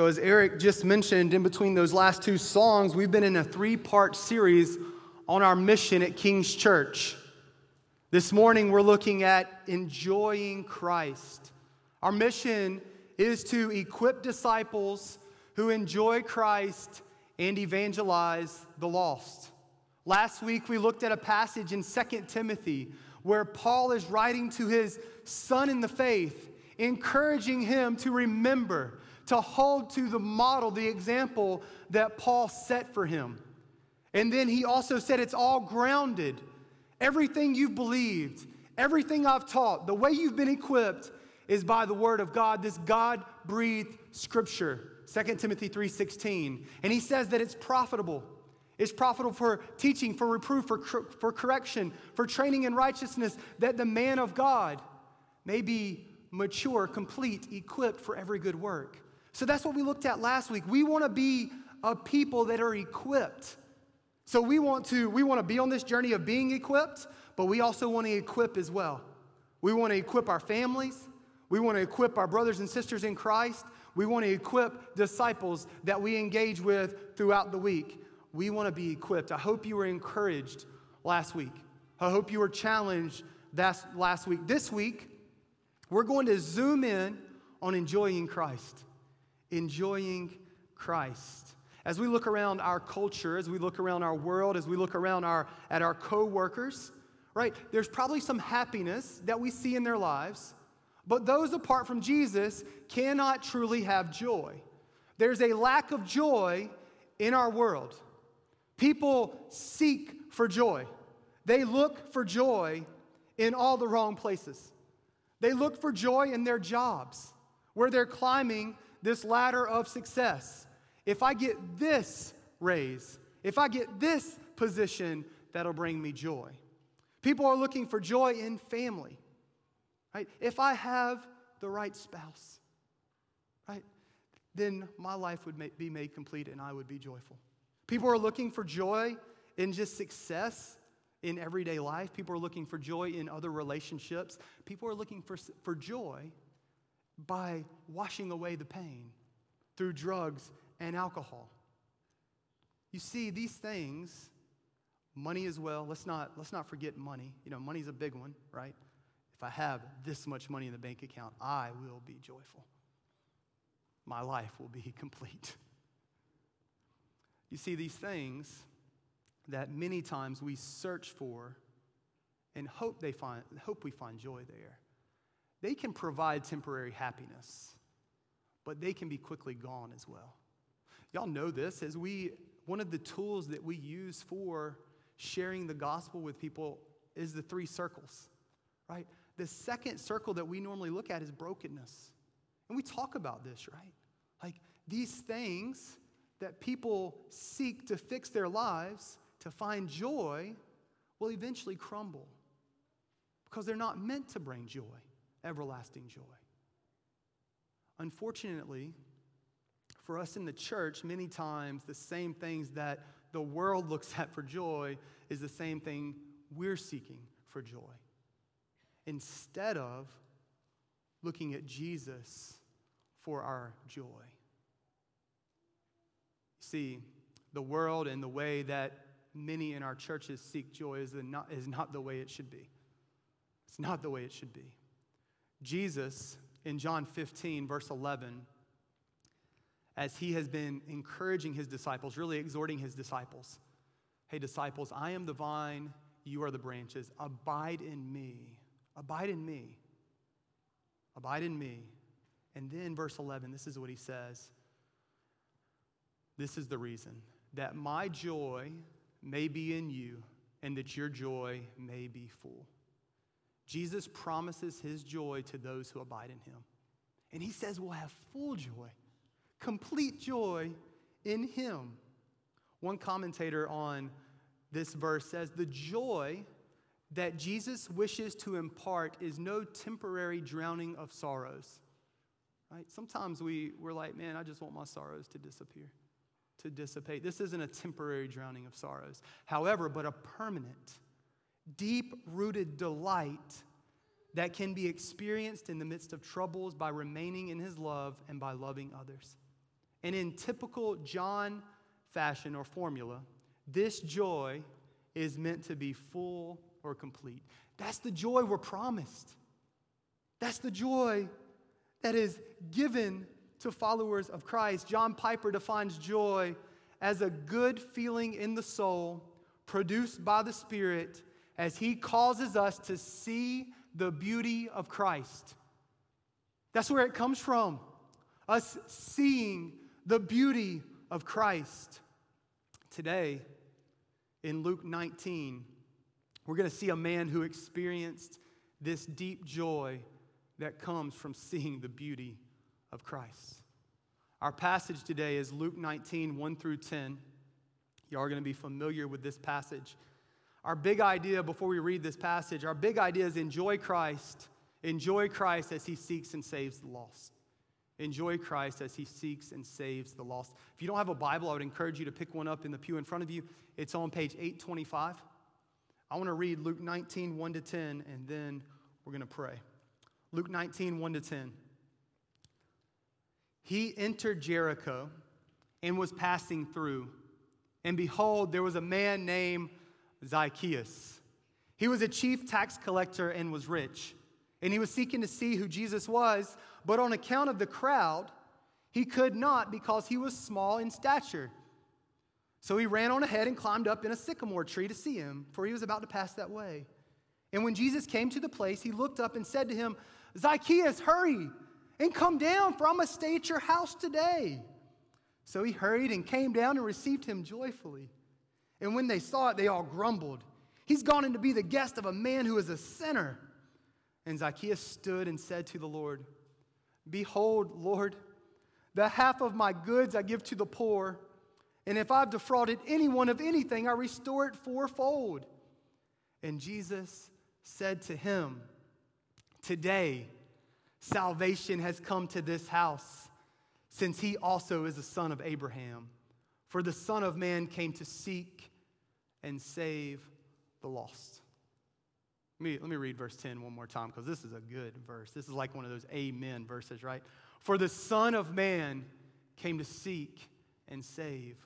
So, as Eric just mentioned, in between those last two songs, we've been in a three part series on our mission at King's Church. This morning, we're looking at enjoying Christ. Our mission is to equip disciples who enjoy Christ and evangelize the lost. Last week, we looked at a passage in 2 Timothy where Paul is writing to his son in the faith, encouraging him to remember to hold to the model, the example that Paul set for him. And then he also said it's all grounded. Everything you've believed, everything I've taught, the way you've been equipped is by the word of God, this God breathed scripture. 2 Timothy 3:16. And he says that it's profitable. It's profitable for teaching, for reproof, for, for correction, for training in righteousness, that the man of God may be mature, complete, equipped for every good work. So that's what we looked at last week. We want to be a people that are equipped. So we want to we want to be on this journey of being equipped, but we also want to equip as well. We want to equip our families. We want to equip our brothers and sisters in Christ. We want to equip disciples that we engage with throughout the week. We want to be equipped. I hope you were encouraged last week. I hope you were challenged that last week. This week, we're going to zoom in on enjoying Christ enjoying Christ. As we look around our culture, as we look around our world, as we look around our, at our coworkers, right, there's probably some happiness that we see in their lives, but those apart from Jesus cannot truly have joy. There's a lack of joy in our world. People seek for joy, they look for joy in all the wrong places. They look for joy in their jobs, where they're climbing this ladder of success. If I get this raise, if I get this position, that'll bring me joy. People are looking for joy in family, right? If I have the right spouse, right, then my life would be made complete and I would be joyful. People are looking for joy in just success in everyday life. People are looking for joy in other relationships. People are looking for, for joy by washing away the pain through drugs and alcohol. You see, these things, money as well, let's not, let's not forget money. You know, money's a big one, right? If I have this much money in the bank account, I will be joyful. My life will be complete. You see, these things that many times we search for and hope, they find, hope we find joy there they can provide temporary happiness, but they can be quickly gone as well. Y'all know this as we, one of the tools that we use for sharing the gospel with people is the three circles, right? The second circle that we normally look at is brokenness. And we talk about this, right? Like these things that people seek to fix their lives, to find joy, will eventually crumble because they're not meant to bring joy everlasting joy. Unfortunately, for us in the church, many times the same things that the world looks at for joy is the same thing we're seeking for joy. Instead of looking at Jesus for our joy. See, the world and the way that many in our churches seek joy is not, is not the way it should be. It's not the way it should be. Jesus, in John 15, verse 11, as he has been encouraging his disciples, really exhorting his disciples Hey, disciples, I am the vine, you are the branches. Abide in me. Abide in me. Abide in me. And then, verse 11, this is what he says This is the reason that my joy may be in you and that your joy may be full. Jesus promises his joy to those who abide in him. And he says we'll have full joy, complete joy in him. One commentator on this verse says the joy that Jesus wishes to impart is no temporary drowning of sorrows. Right? Sometimes we, we're like, man, I just want my sorrows to disappear, to dissipate. This isn't a temporary drowning of sorrows. However, but a permanent deep rooted delight that can be experienced in the midst of troubles by remaining in his love and by loving others. And in typical John fashion or formula, this joy is meant to be full or complete. That's the joy we're promised. That's the joy that is given to followers of Christ. John Piper defines joy as a good feeling in the soul produced by the Spirit as He causes us to see the beauty of Christ. That's where it comes from. Us seeing the beauty of Christ. Today, in Luke 19, we're going to see a man who experienced this deep joy that comes from seeing the beauty of Christ. Our passage today is Luke 19, 1 through 10. You are going to be familiar with this passage. Our big idea before we read this passage, our big idea is enjoy Christ. Enjoy Christ as he seeks and saves the lost. Enjoy Christ as he seeks and saves the lost. If you don't have a Bible, I would encourage you to pick one up in the pew in front of you. It's on page 825. I want to read Luke 19, 1 to 10, and then we're going to pray. Luke 19, 1 to 10. He entered Jericho and was passing through. And behold, there was a man named Zacchaeus. He was a chief tax collector and was rich. And he was seeking to see who Jesus was, but on account of the crowd, he could not because he was small in stature. So he ran on ahead and climbed up in a sycamore tree to see him, for he was about to pass that way. And when Jesus came to the place, he looked up and said to him, Zacchaeus, hurry and come down, for I must stay at your house today. So he hurried and came down and received him joyfully. And when they saw it, they all grumbled. He's gone in to be the guest of a man who is a sinner. And Zacchaeus stood and said to the Lord, Behold, Lord, the half of my goods I give to the poor, and if I've defrauded anyone of anything, I restore it fourfold. And Jesus said to him, Today, salvation has come to this house, since he also is a son of Abraham. For the Son of Man came to seek and save the lost. Let me, let me read verse 10 one more time because this is a good verse. This is like one of those amen verses, right? For the Son of Man came to seek and save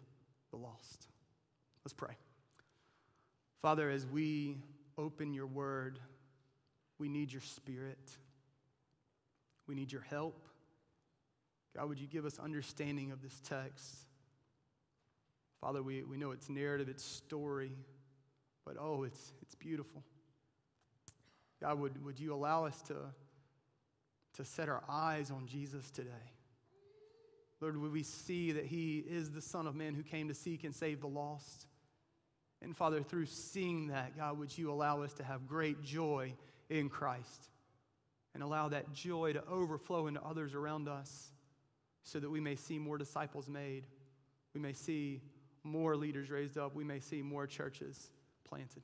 the lost. Let's pray. Father, as we open your word, we need your spirit. We need your help. God, would you give us understanding of this text? Father, we, we know it's narrative, it's story, but oh, it's, it's beautiful. God, would, would you allow us to, to set our eyes on Jesus today? Lord, would we see that He is the Son of Man who came to seek and save the lost? And Father, through seeing that, God, would you allow us to have great joy in Christ and allow that joy to overflow into others around us so that we may see more disciples made. We may see more leaders raised up. We may see more churches planted.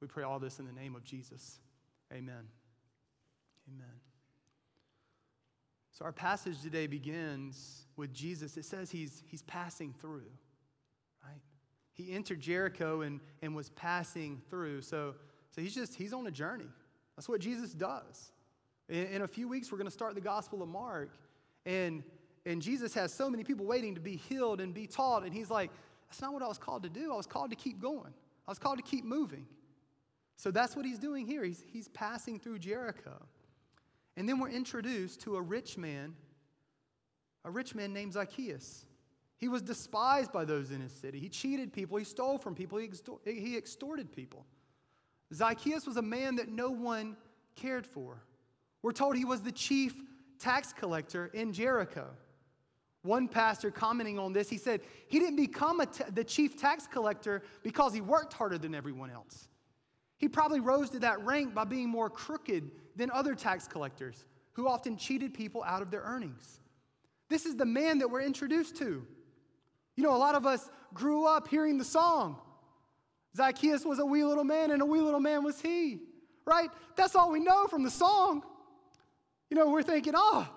We pray all this in the name of Jesus. Amen. Amen. So, our passage today begins with Jesus. It says he's, he's passing through, right? He entered Jericho and, and was passing through. So, so, he's just, he's on a journey. That's what Jesus does. In, in a few weeks, we're going to start the Gospel of Mark. And, and Jesus has so many people waiting to be healed and be taught. And he's like, that's not what I was called to do. I was called to keep going, I was called to keep moving. So that's what he's doing here. He's, he's passing through Jericho. And then we're introduced to a rich man, a rich man named Zacchaeus. He was despised by those in his city. He cheated people, he stole from people, he, he extorted people. Zacchaeus was a man that no one cared for. We're told he was the chief tax collector in Jericho. One pastor commenting on this, he said, he didn't become the chief tax collector because he worked harder than everyone else. He probably rose to that rank by being more crooked than other tax collectors who often cheated people out of their earnings. This is the man that we're introduced to. You know, a lot of us grew up hearing the song Zacchaeus was a wee little man, and a wee little man was he, right? That's all we know from the song. You know, we're thinking, oh,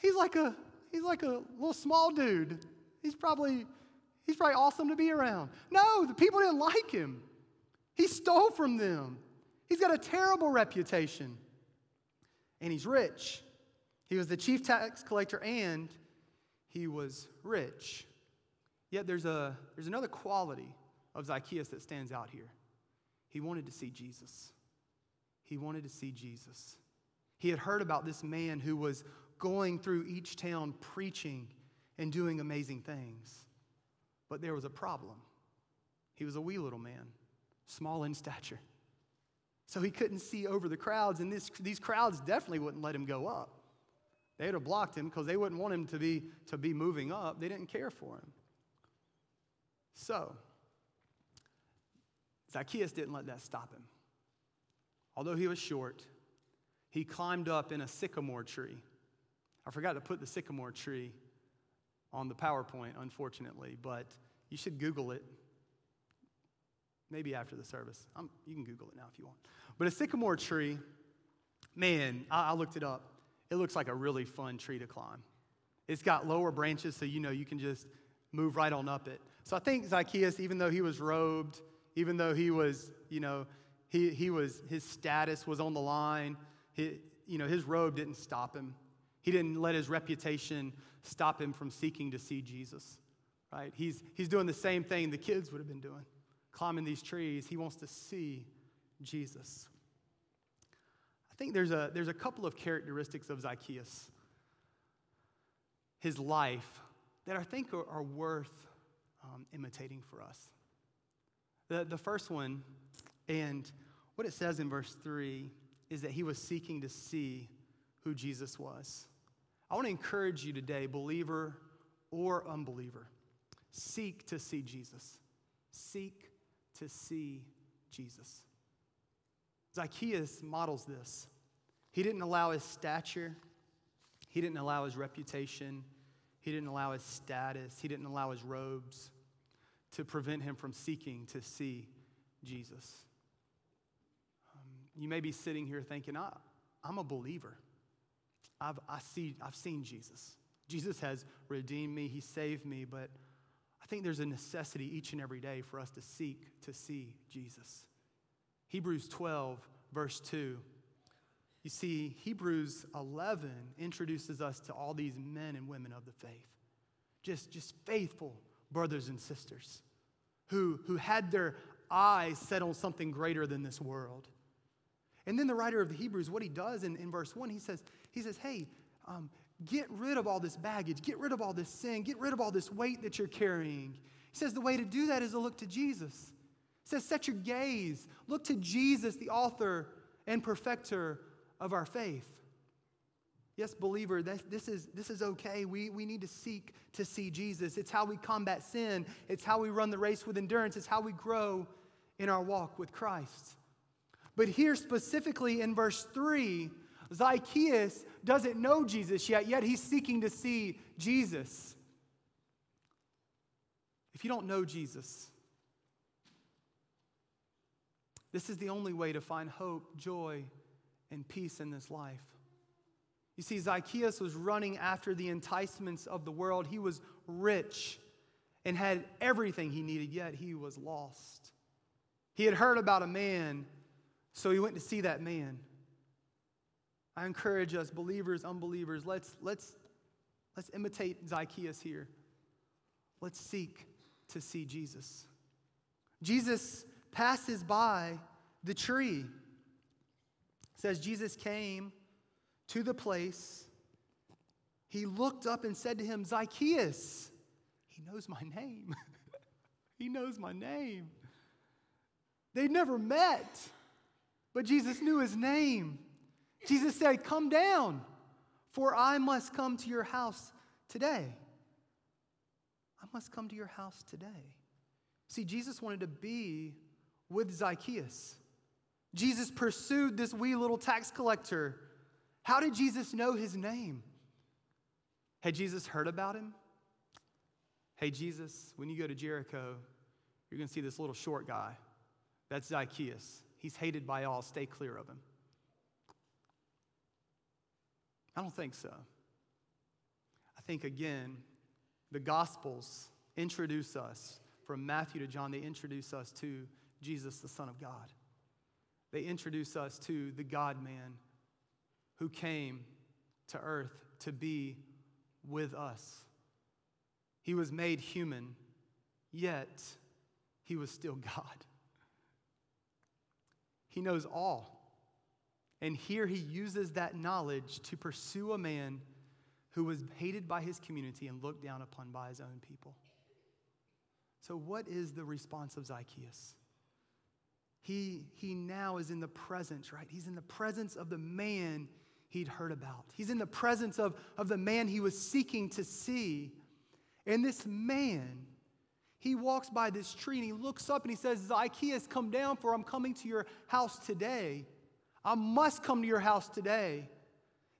he's like a he's like a little small dude. He's probably he's probably awesome to be around. No, the people didn't like him. He stole from them. He's got a terrible reputation. And he's rich. He was the chief tax collector and he was rich. Yet there's, a, there's another quality of Zacchaeus that stands out here. He wanted to see Jesus. He wanted to see Jesus. He had heard about this man who was going through each town preaching and doing amazing things. But there was a problem. He was a wee little man, small in stature. So he couldn't see over the crowds, and this, these crowds definitely wouldn't let him go up. They would have blocked him because they wouldn't want him to be, to be moving up. They didn't care for him. So, Zacchaeus didn't let that stop him. Although he was short, he climbed up in a sycamore tree. I forgot to put the sycamore tree on the PowerPoint, unfortunately, but you should Google it. Maybe after the service. I'm, you can Google it now if you want. But a sycamore tree, man, I, I looked it up. It looks like a really fun tree to climb. It's got lower branches, so you know you can just move right on up it. So I think Zacchaeus, even though he was robed, even though he was, you know, he, he was, his status was on the line, he, you know, his robe didn't stop him. He didn't let his reputation stop him from seeking to see Jesus, right? He's, he's doing the same thing the kids would have been doing, climbing these trees. He wants to see Jesus. I think there's a, there's a couple of characteristics of Zacchaeus, his life, that I think are, are worth um, imitating for us. The, the first one, and what it says in verse 3 is that he was seeking to see who Jesus was. I want to encourage you today, believer or unbeliever, seek to see Jesus. Seek to see Jesus. Zacchaeus models this. He didn't allow his stature, he didn't allow his reputation, he didn't allow his status, he didn't allow his robes to prevent him from seeking to see Jesus. Um, you may be sitting here thinking, I, I'm a believer. I've, I see, I've seen Jesus. Jesus has redeemed me, He saved me, but I think there's a necessity each and every day for us to seek to see Jesus. Hebrews 12, verse 2. You see, Hebrews 11 introduces us to all these men and women of the faith, just, just faithful brothers and sisters who, who had their eyes set on something greater than this world. And then the writer of the Hebrews, what he does in, in verse 1, he says, he says Hey, um, get rid of all this baggage, get rid of all this sin, get rid of all this weight that you're carrying. He says the way to do that is to look to Jesus. He says, Set your gaze, look to Jesus, the author and perfecter of our faith. Yes, believer, this, is, this is okay. We, we need to seek to see Jesus. It's how we combat sin, it's how we run the race with endurance, it's how we grow in our walk with Christ. But here, specifically in verse 3, Zacchaeus doesn't know Jesus yet, yet he's seeking to see Jesus. If you don't know Jesus, this is the only way to find hope, joy, and peace in this life. You see, Zacchaeus was running after the enticements of the world. He was rich and had everything he needed, yet he was lost. He had heard about a man, so he went to see that man. I encourage us, believers, unbelievers, let's, let's, let's imitate Zacchaeus here. Let's seek to see Jesus. Jesus passes by the tree. It says Jesus came to the place. He looked up and said to him, Zacchaeus, he knows my name. he knows my name. They'd never met, but Jesus knew his name. Jesus said, Come down, for I must come to your house today. I must come to your house today. See, Jesus wanted to be with Zacchaeus. Jesus pursued this wee little tax collector how did Jesus know his name? Had Jesus heard about him? Hey, Jesus, when you go to Jericho, you're going to see this little short guy. That's Zacchaeus. He's hated by all. Stay clear of him. I don't think so. I think, again, the Gospels introduce us, from Matthew to John, they introduce us to Jesus, the Son of God. They introduce us to the God man who came to earth to be with us, He was made human, yet he was still God. He knows all. And here he uses that knowledge to pursue a man who was hated by his community and looked down upon by his own people. So, what is the response of Zacchaeus? He, he now is in the presence, right? He's in the presence of the man he'd heard about. He's in the presence of, of the man he was seeking to see. And this man, he walks by this tree and he looks up and he says, Zacchaeus, come down, for I'm coming to your house today. I must come to your house today.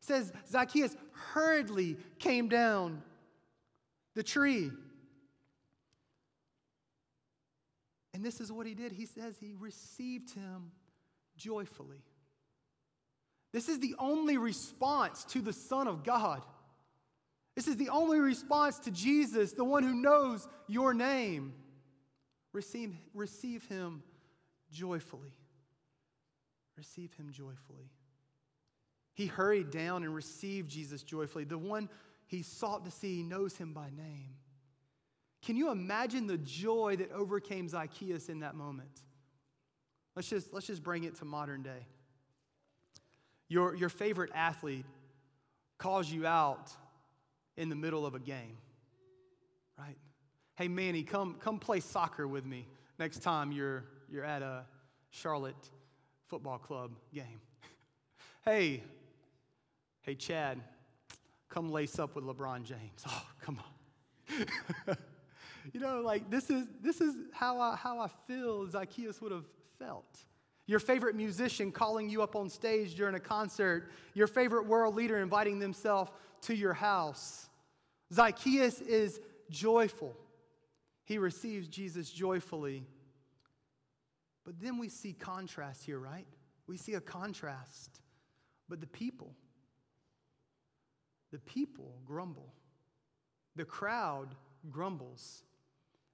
It says Zacchaeus hurriedly came down the tree. And this is what he did. He says he received him joyfully. This is the only response to the Son of God. This is the only response to Jesus, the one who knows your name. Receive, receive him joyfully. Receive him joyfully. He hurried down and received Jesus joyfully. The one he sought to see knows him by name. Can you imagine the joy that overcame Zacchaeus in that moment? Let's just, let's just bring it to modern day. Your, your favorite athlete calls you out in the middle of a game, right? Hey, Manny, come, come play soccer with me next time you're, you're at a Charlotte football club game. hey, hey, Chad, come lace up with LeBron James. Oh, come on. you know, like this is, this is how, I, how I feel Zacchaeus would have felt. Your favorite musician calling you up on stage during a concert, your favorite world leader inviting themselves to your house. Zacchaeus is joyful. He receives Jesus joyfully. But then we see contrast here, right? We see a contrast. But the people, the people grumble. The crowd grumbles.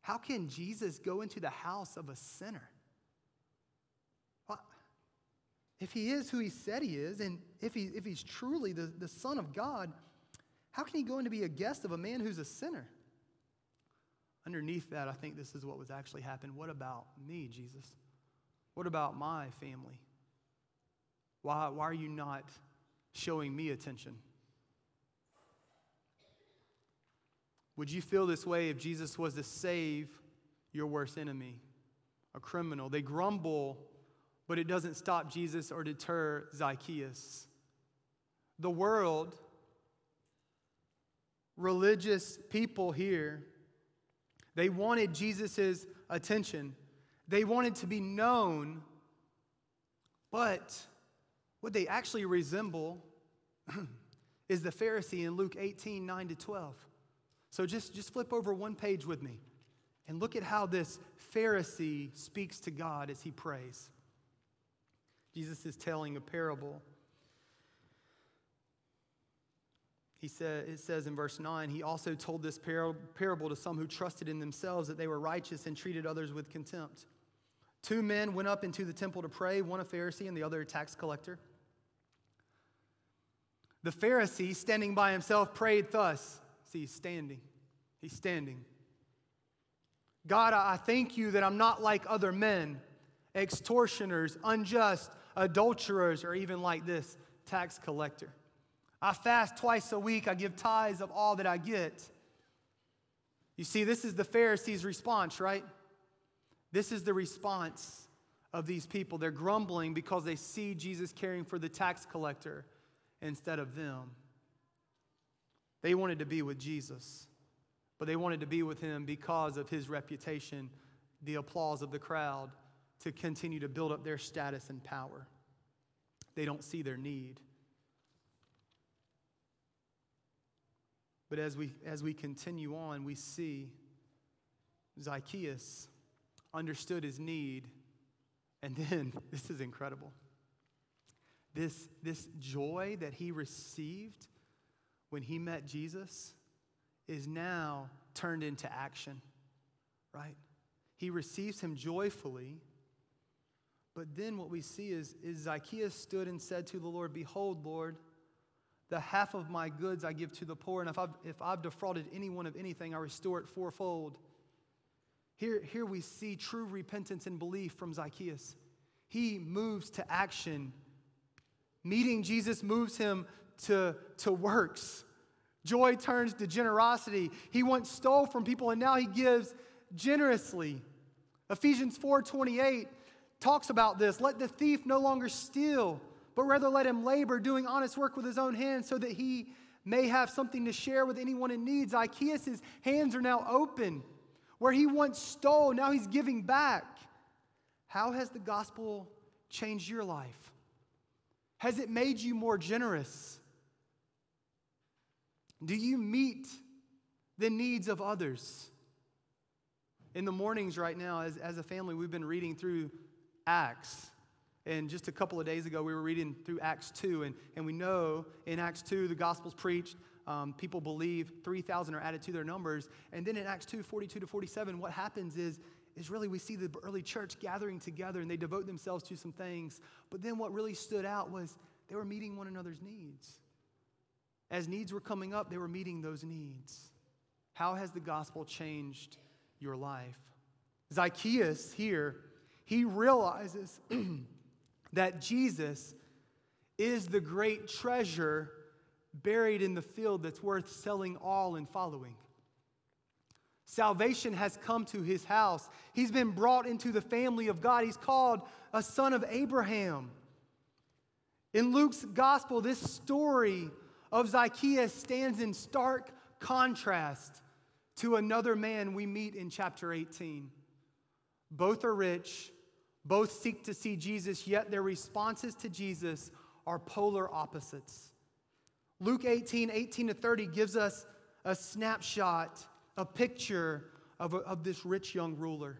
How can Jesus go into the house of a sinner? If he is who he said he is, and if, he, if he's truly the, the Son of God, how can he go in to be a guest of a man who's a sinner? Underneath that, I think this is what was actually happening. What about me, Jesus? What about my family? Why, why are you not showing me attention? Would you feel this way if Jesus was to save your worst enemy, a criminal? They grumble, but it doesn't stop Jesus or deter Zacchaeus. The world, religious people here, they wanted Jesus' attention. They wanted to be known, but what they actually resemble is the Pharisee in Luke 18 9 to 12. So just, just flip over one page with me and look at how this Pharisee speaks to God as he prays. Jesus is telling a parable. He said, it says in verse 9, he also told this parable to some who trusted in themselves that they were righteous and treated others with contempt. Two men went up into the temple to pray, one a Pharisee and the other a tax collector. The Pharisee, standing by himself, prayed thus. See, he's standing. He's standing. God, I thank you that I'm not like other men, extortioners, unjust, adulterers, or even like this tax collector. I fast twice a week. I give tithes of all that I get. You see, this is the Pharisees' response, right? This is the response of these people. They're grumbling because they see Jesus caring for the tax collector instead of them. They wanted to be with Jesus, but they wanted to be with him because of his reputation, the applause of the crowd, to continue to build up their status and power. They don't see their need. But as we, as we continue on, we see Zacchaeus understood his need. And then, this is incredible. This, this joy that he received when he met Jesus is now turned into action, right? He receives him joyfully. But then what we see is, is Zacchaeus stood and said to the Lord, Behold, Lord, the half of my goods I give to the poor, and if I've, if I've defrauded anyone of anything, I restore it fourfold. Here, here we see true repentance and belief from Zacchaeus. He moves to action. Meeting Jesus moves him to, to works. Joy turns to generosity. He once stole from people and now he gives generously. Ephesians 4:28 talks about this. Let the thief no longer steal, but rather let him labor, doing honest work with his own hands, so that he may have something to share with anyone in need. Zacchaeus' hands are now open. Where he once stole, now he's giving back. How has the gospel changed your life? Has it made you more generous? Do you meet the needs of others? In the mornings right now, as, as a family, we've been reading through Acts. And just a couple of days ago, we were reading through Acts 2, and, and we know in Acts 2, the gospel's preached. Um, people believe 3,000 are added to their numbers. And then in Acts 2, 42 to 47, what happens is, is really we see the early church gathering together and they devote themselves to some things. But then what really stood out was they were meeting one another's needs. As needs were coming up, they were meeting those needs. How has the gospel changed your life? Zacchaeus here he realizes that Jesus is the great treasure buried in the field that's worth selling all and following. Salvation has come to his house. He's been brought into the family of God. He's called a son of Abraham. In Luke's gospel, this story of Zacchaeus stands in stark contrast to another man we meet in chapter 18. Both are rich, both seek to see Jesus, yet their responses to Jesus are polar opposites. Luke 18, 18 to 30 gives us a snapshot, a picture of, of this rich young ruler.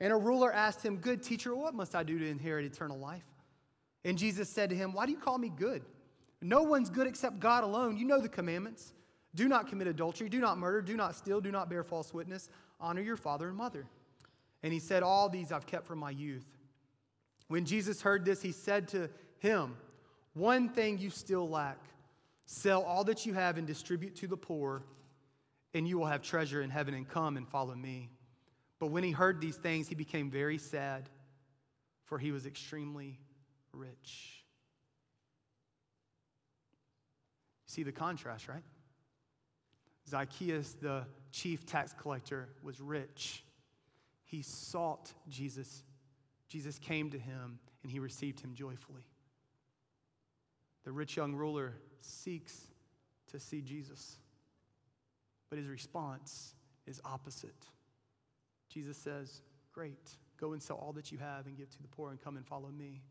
And a ruler asked him, Good teacher, what must I do to inherit eternal life? And Jesus said to him, Why do you call me good? No one's good except God alone. You know the commandments. Do not commit adultery, do not murder, do not steal, do not bear false witness, honor your father and mother. And he said, All these I've kept from my youth. When Jesus heard this, he said to him, One thing you still lack sell all that you have and distribute to the poor, and you will have treasure in heaven, and come and follow me. But when he heard these things, he became very sad, for he was extremely rich. See the contrast, right? Zacchaeus, the chief tax collector, was rich he sought Jesus. Jesus came to him and he received him joyfully. The rich young ruler seeks to see Jesus, but his response is opposite. Jesus says, Great, go and sell all that you have and give to the poor and come and follow me.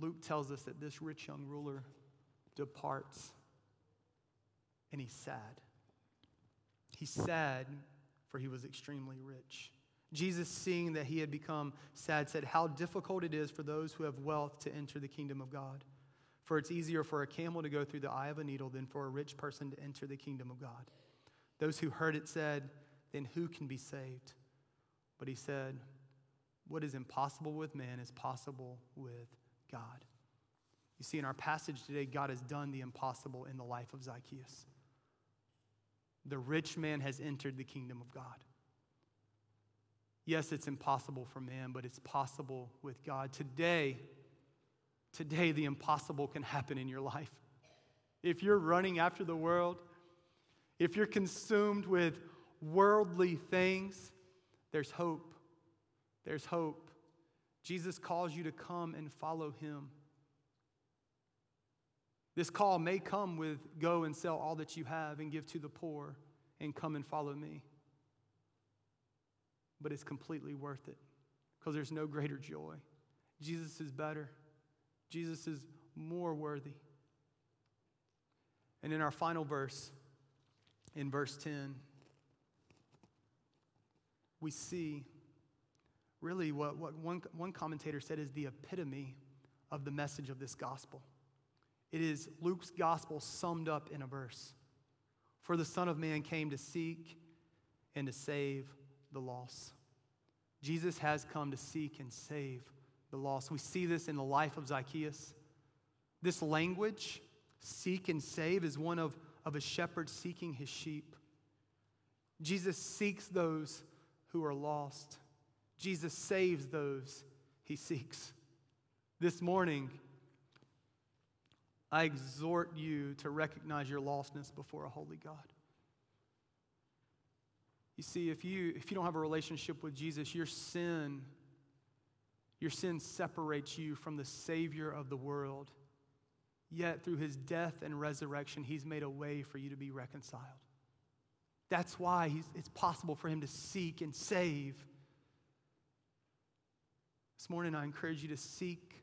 Luke tells us that this rich young ruler departs and he's sad. He's sad for he was extremely rich. Jesus, seeing that he had become sad, said, How difficult it is for those who have wealth to enter the kingdom of God. For it's easier for a camel to go through the eye of a needle than for a rich person to enter the kingdom of God. Those who heard it said, Then who can be saved? But he said, What is impossible with man is possible with God. You see, in our passage today, God has done the impossible in the life of Zacchaeus. The rich man has entered the kingdom of God. Yes, it's impossible for man, but it's possible with God. Today, today, the impossible can happen in your life. If you're running after the world, if you're consumed with worldly things, there's hope. There's hope. Jesus calls you to come and follow him. This call may come with go and sell all that you have and give to the poor and come and follow me. But it's completely worth it because there's no greater joy. Jesus is better, Jesus is more worthy. And in our final verse, in verse 10, we see really what, what one, one commentator said is the epitome of the message of this gospel. It is Luke's gospel summed up in a verse. For the Son of Man came to seek and to save the lost. Jesus has come to seek and save the lost. We see this in the life of Zacchaeus. This language seek and save is one of, of a shepherd seeking his sheep. Jesus seeks those who are lost. Jesus saves those he seeks. This morning, I exhort you to recognize your lostness before a holy God. You see, if you, if you don't have a relationship with Jesus, your sin, your sin separates you from the Savior of the world. Yet, through his death and resurrection, he's made a way for you to be reconciled. That's why it's possible for him to seek and save. This morning, I encourage you to seek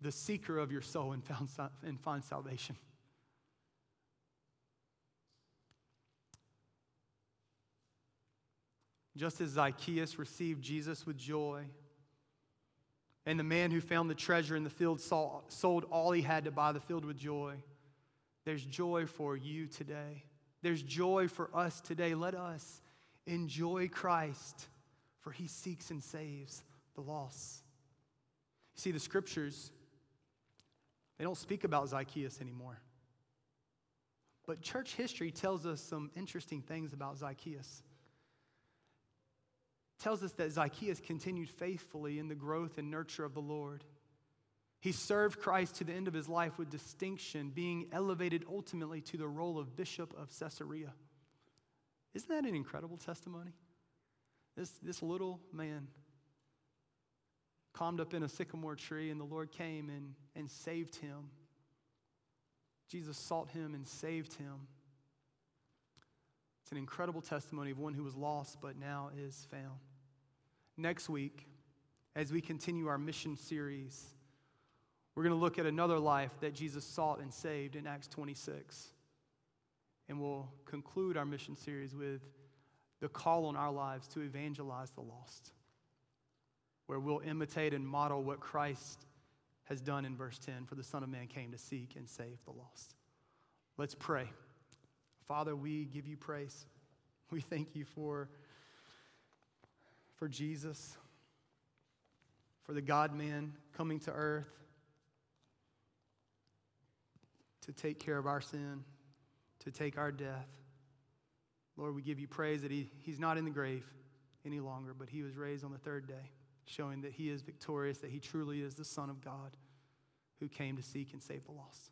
the seeker of your soul and, found, and find salvation. Just as Zacchaeus received Jesus with joy, and the man who found the treasure in the field sold all he had to buy the field with joy, there's joy for you today. There's joy for us today. Let us enjoy Christ, for he seeks and saves the lost. You see, the scriptures they don't speak about Zacchaeus anymore. But church history tells us some interesting things about Zacchaeus. Tells us that Zacchaeus continued faithfully in the growth and nurture of the Lord. He served Christ to the end of his life with distinction, being elevated ultimately to the role of bishop of Caesarea. Isn't that an incredible testimony? This, this little man calmed up in a sycamore tree, and the Lord came and, and saved him. Jesus sought him and saved him. It's an incredible testimony of one who was lost but now is found. Next week, as we continue our mission series, we're going to look at another life that Jesus sought and saved in Acts 26. And we'll conclude our mission series with the call on our lives to evangelize the lost where we'll imitate and model what Christ has done in verse 10 for the Son of Man came to seek and save the lost. Let's pray. Father, we give you praise. We thank you for, for Jesus, for the God man coming to earth to take care of our sin, to take our death. Lord, we give you praise that he, he's not in the grave any longer, but he was raised on the third day showing that he is victorious, that he truly is the Son of God who came to seek and save the lost.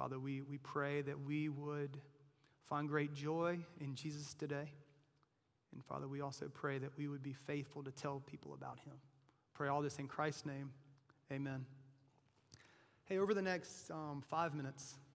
Father, we, we pray that we would find great joy in Jesus today. And Father, we also pray that we would be faithful to tell people about him. Pray all this in Christ's name. Amen. Hey, over the next um, five minutes,